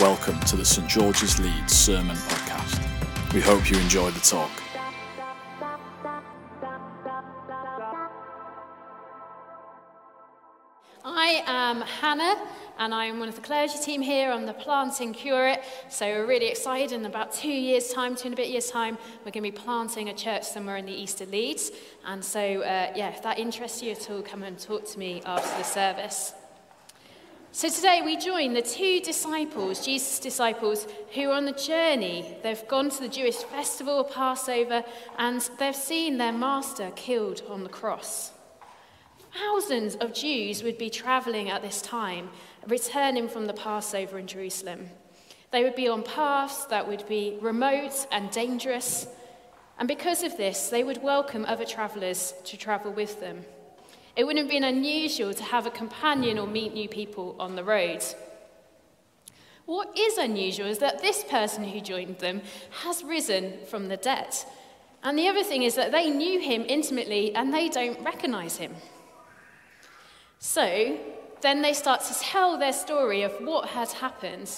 Welcome to the St George's Leeds Sermon Podcast. We hope you enjoy the talk. I am Hannah, and I'm one of the clergy team here. I'm the planting curate, so we're really excited. In about two years' time, two and a bit years' time, we're going to be planting a church somewhere in the east of Leeds. And so, uh, yeah, if that interests you at all, come and talk to me after the service. So today we join the two disciples, Jesus' disciples, who are on the journey. They've gone to the Jewish festival, Passover, and they've seen their master killed on the cross. Thousands of Jews would be travelling at this time, returning from the Passover in Jerusalem. They would be on paths that would be remote and dangerous, and because of this, they would welcome other travellers to travel with them. It wouldn't have been unusual to have a companion or meet new people on the road. What is unusual is that this person who joined them has risen from the dead. And the other thing is that they knew him intimately and they don't recognize him. So then they start to tell their story of what had happened.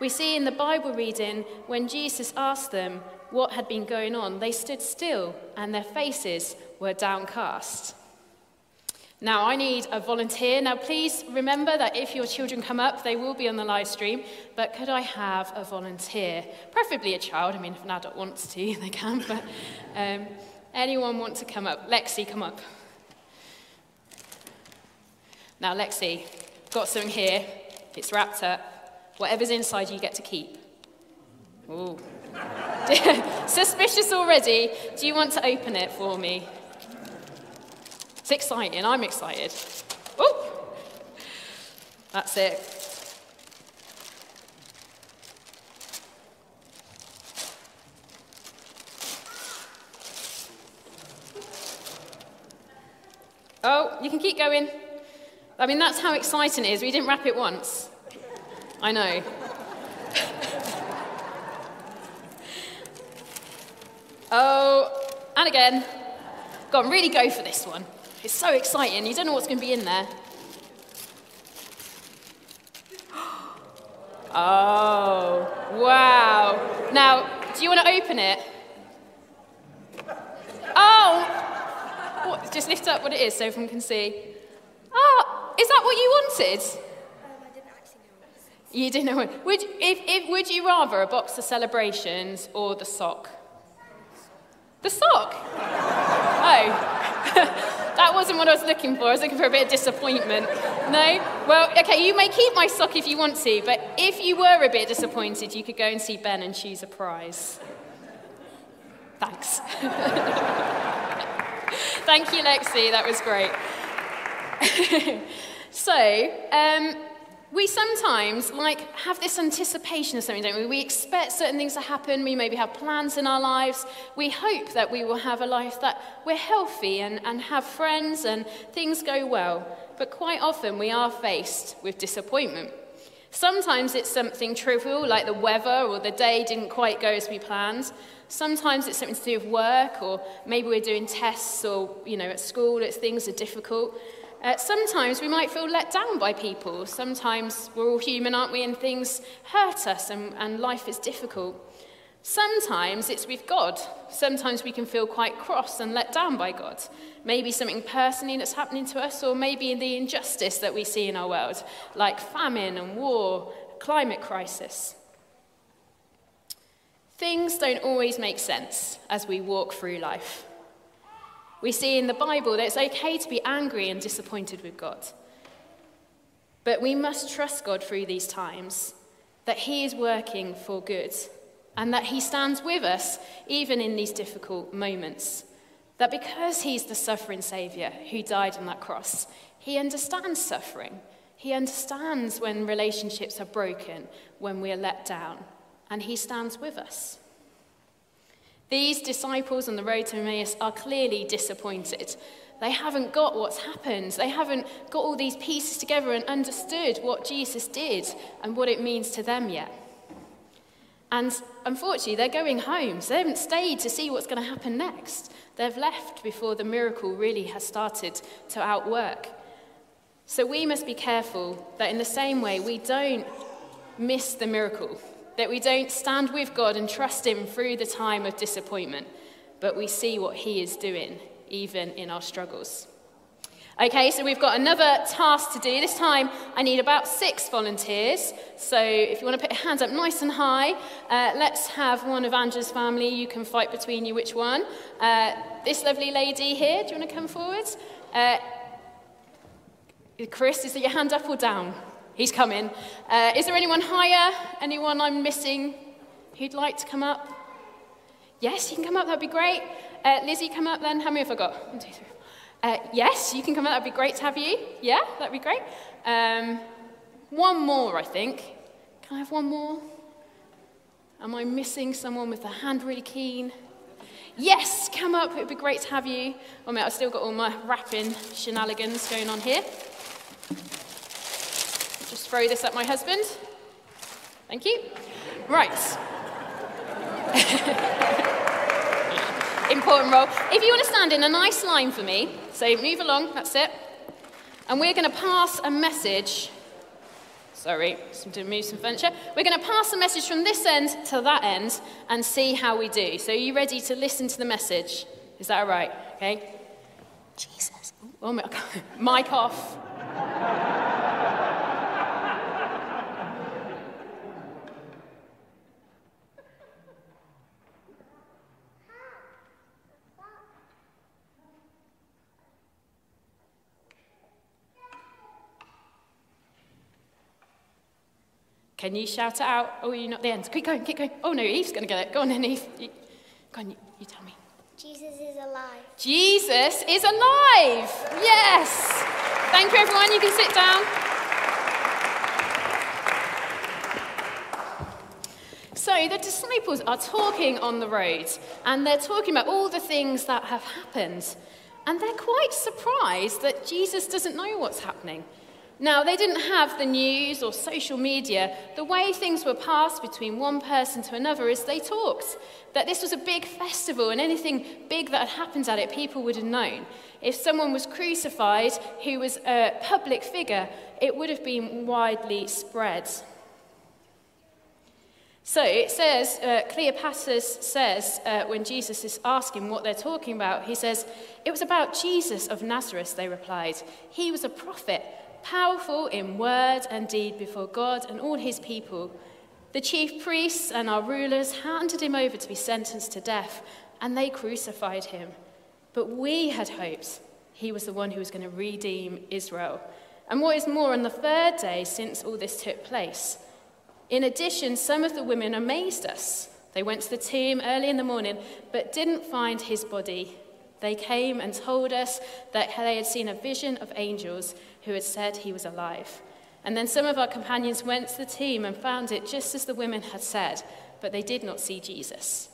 We see in the Bible reading when Jesus asked them what had been going on, they stood still and their faces were downcast. Now, I need a volunteer. Now, please remember that if your children come up, they will be on the live stream. But could I have a volunteer? Preferably a child. I mean, if an adult wants to, they can. But um, anyone want to come up? Lexi, come up. Now, Lexi, got something here. It's wrapped up. Whatever's inside, you get to keep. Ooh. Suspicious already. Do you want to open it for me? It's exciting. I'm excited. Oh, that's it. Oh, you can keep going. I mean, that's how exciting it is. We didn't wrap it once. I know. oh, and again. Go on, really go for this one. It's so exciting. You don't know what's going to be in there. Oh, wow. Now, do you want to open it? Oh, what, just lift up what it is so everyone can see. Oh, is that what you wanted? I didn't actually know You didn't know. What, would, if, if, would you rather a box of celebrations or the sock? The sock? Oh. that wasn't what I was looking for. I was looking for a bit of disappointment. No? Well, okay, you may keep my sock if you want to, but if you were a bit disappointed, you could go and see Ben and choose a prize. Thanks. Thank you, Lexi. That was great. so, um, we sometimes like have this anticipation of something, don't we? We expect certain things to happen. We maybe have plans in our lives. We hope that we will have a life that we're healthy and, and have friends and things go well. But quite often we are faced with disappointment. Sometimes it's something trivial, like the weather or the day didn't quite go as we planned. Sometimes it's something to do with work, or maybe we're doing tests, or you know, at school, it's things are difficult. Uh, sometimes we might feel let down by people. Sometimes we're all human, aren't we? And things hurt us and, and life is difficult. Sometimes it's with God. Sometimes we can feel quite cross and let down by God. Maybe something personally that's happening to us, or maybe the injustice that we see in our world, like famine and war, climate crisis. Things don't always make sense as we walk through life. We see in the Bible that it's okay to be angry and disappointed with God. But we must trust God through these times, that He is working for good, and that He stands with us even in these difficult moments. That because He's the suffering Saviour who died on that cross, He understands suffering. He understands when relationships are broken, when we are let down, and He stands with us. These disciples on the road to Emmaus are clearly disappointed. They haven't got what's happened. They haven't got all these pieces together and understood what Jesus did and what it means to them yet. And unfortunately, they're going home, so they haven't stayed to see what's going to happen next. They've left before the miracle really has started to outwork. So we must be careful that in the same way we don't miss the miracle, that we don't stand with God and trust Him through the time of disappointment, but we see what He is doing even in our struggles. Okay, so we've got another task to do. This time I need about six volunteers. So if you want to put your hands up nice and high, uh, let's have one of Angela's family. You can fight between you which one. Uh, this lovely lady here, do you want to come forward? Uh, Chris, is it your hand up or down? He's coming. Uh, is there anyone higher? Anyone I'm missing who'd like to come up? Yes, you can come up, that'd be great. Uh, Lizzie, come up then. How many have I got? One, two, three. Uh, yes, you can come up. That'd be great to have you. Yeah, that'd be great. Um, one more, I think. Can I have one more? Am I missing someone with a hand really keen? Yes, come up. It would be great to have you. Oh, mate, I've still got all my wrapping shenanigans going on here. Just throw this at my husband. Thank you. Right. Important role. If you want to stand in a nice line for me, so move along, that's it. And we're going to pass a message. Sorry, to move some furniture. We're going to pass a message from this end to that end and see how we do. So, are you ready to listen to the message? Is that all right? Okay. Jesus. Oh, my, mic off. Can you shout it out? Oh, you're not the end. Keep going, keep going. Oh, no, Eve's going to get it. Go on then, Eve. You, go on, you, you tell me. Jesus is alive. Jesus is alive. Yes. Thank you, everyone. You can sit down. So, the disciples are talking on the road, and they're talking about all the things that have happened. And they're quite surprised that Jesus doesn't know what's happening. Now, they didn't have the news or social media. The way things were passed between one person to another is they talked. That this was a big festival, and anything big that had happened at it, people would have known. If someone was crucified who was a public figure, it would have been widely spread. So it says, uh, Cleopas says, uh, when Jesus is asking what they're talking about, he says, It was about Jesus of Nazareth, they replied. He was a prophet, powerful in word and deed before God and all his people. The chief priests and our rulers handed him over to be sentenced to death, and they crucified him. But we had hoped he was the one who was going to redeem Israel. And what is more, on the third day since all this took place, in addition, some of the women amazed us. They went to the tomb early in the morning, but didn't find his body. They came and told us that they had seen a vision of angels who had said he was alive. And then some of our companions went to the tomb and found it just as the women had said, but they did not see Jesus.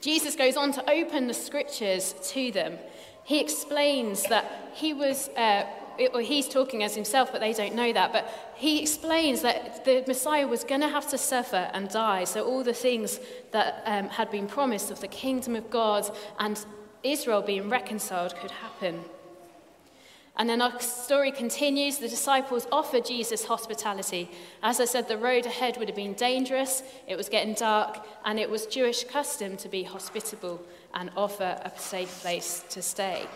Jesus goes on to open the scriptures to them. He explains that he was, uh, or he's talking as himself, but they don't know that. But he explains that the Messiah was going to have to suffer and die. So all the things that um, had been promised of the kingdom of God and Israel being reconciled could happen. And then our story continues. The disciples offer Jesus hospitality. As I said, the road ahead would have been dangerous, it was getting dark, and it was Jewish custom to be hospitable and offer a safe place to stay.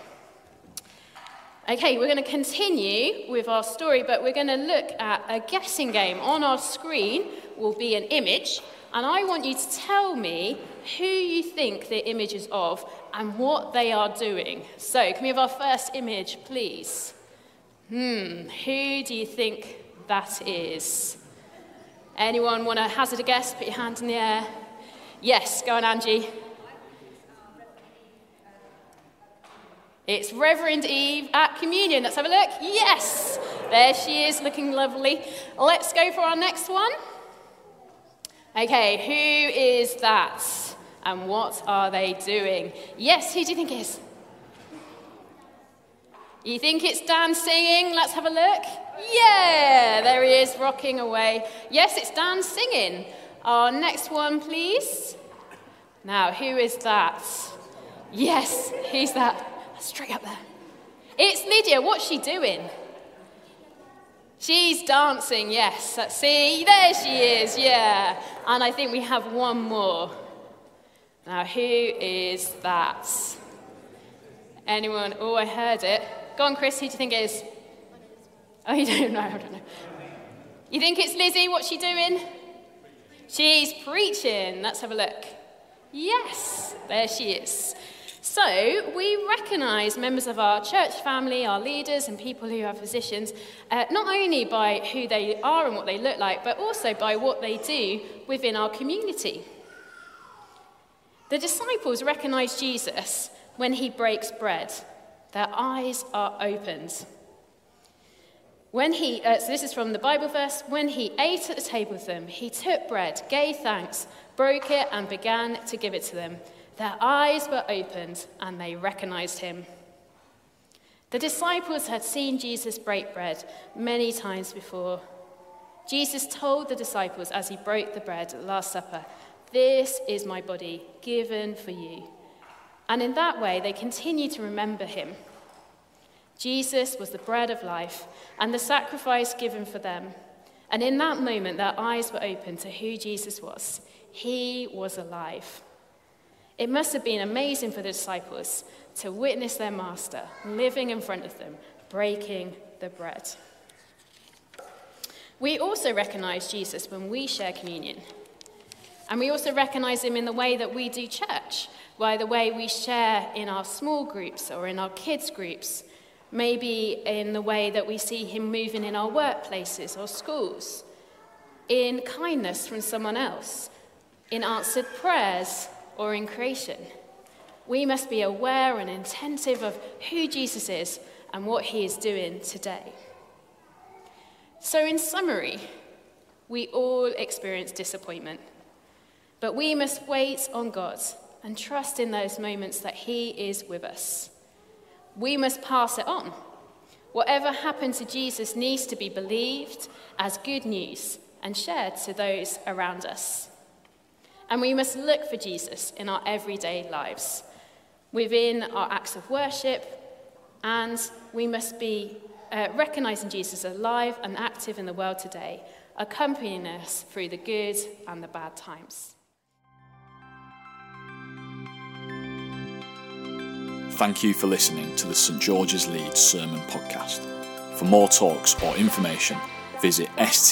Okay, we're going to continue with our story, but we're going to look at a guessing game. On our screen will be an image, and I want you to tell me who you think the image is of and what they are doing. So, can we have our first image, please? Hmm, who do you think that is? Anyone want to hazard a guess? Put your hand in the air. Yes, go on, Angie. It's Reverend Eve at communion. Let's have a look. Yes, there she is, looking lovely. Let's go for our next one. Okay, who is that? And what are they doing? Yes, who do you think it is? You think it's Dan singing? Let's have a look. Yeah, there he is, rocking away. Yes, it's Dan singing. Our next one, please. Now, who is that? Yes, he's that. Straight up there. It's Lydia. What's she doing? She's dancing, yes. Let's See, there she is, yeah. And I think we have one more. Now, who is that? Anyone? Oh, I heard it. Go on, Chris, who do you think it is? Oh, you don't know, I don't know. You think it's Lizzie? What's she doing? She's preaching. Let's have a look. Yes, there she is. So, we recognise members of our church family, our leaders, and people who have positions, uh, not only by who they are and what they look like, but also by what they do within our community. The disciples recognise Jesus when he breaks bread, their eyes are opened. When he, uh, so this is from the Bible verse, when he ate at the table with them, he took bread, gave thanks, broke it, and began to give it to them. Their eyes were opened, and they recognized him. The disciples had seen Jesus break bread many times before. Jesus told the disciples as he broke the bread at the Last Supper, This is my body given for you. And in that way, they continue to remember him. Jesus was the bread of life and the sacrifice given for them. And in that moment, their eyes were open to who Jesus was. He was alive. It must have been amazing for the disciples to witness their master living in front of them, breaking the bread. We also recognize Jesus when we share communion. And we also recognize him in the way that we do church, by the way we share in our small groups or in our kids' groups, maybe in the way that we see him moving in our workplaces or schools, in kindness from someone else, in answered prayers or in creation. We must be aware and attentive of who Jesus is and what he is doing today. So, in summary, we all experience disappointment, but we must wait on God and trust in those moments that he is with us. We must pass it on. Whatever happened to Jesus needs to be believed as good news and shared to those around us. And we must look for Jesus in our everyday lives, within our acts of worship, and we must be uh, recognizing Jesus alive and active in the world today, accompanying us through the good and the bad times. Thank you for listening to the St George's Leeds Sermon Podcast. For more talks or information, visit stgs.org.uk.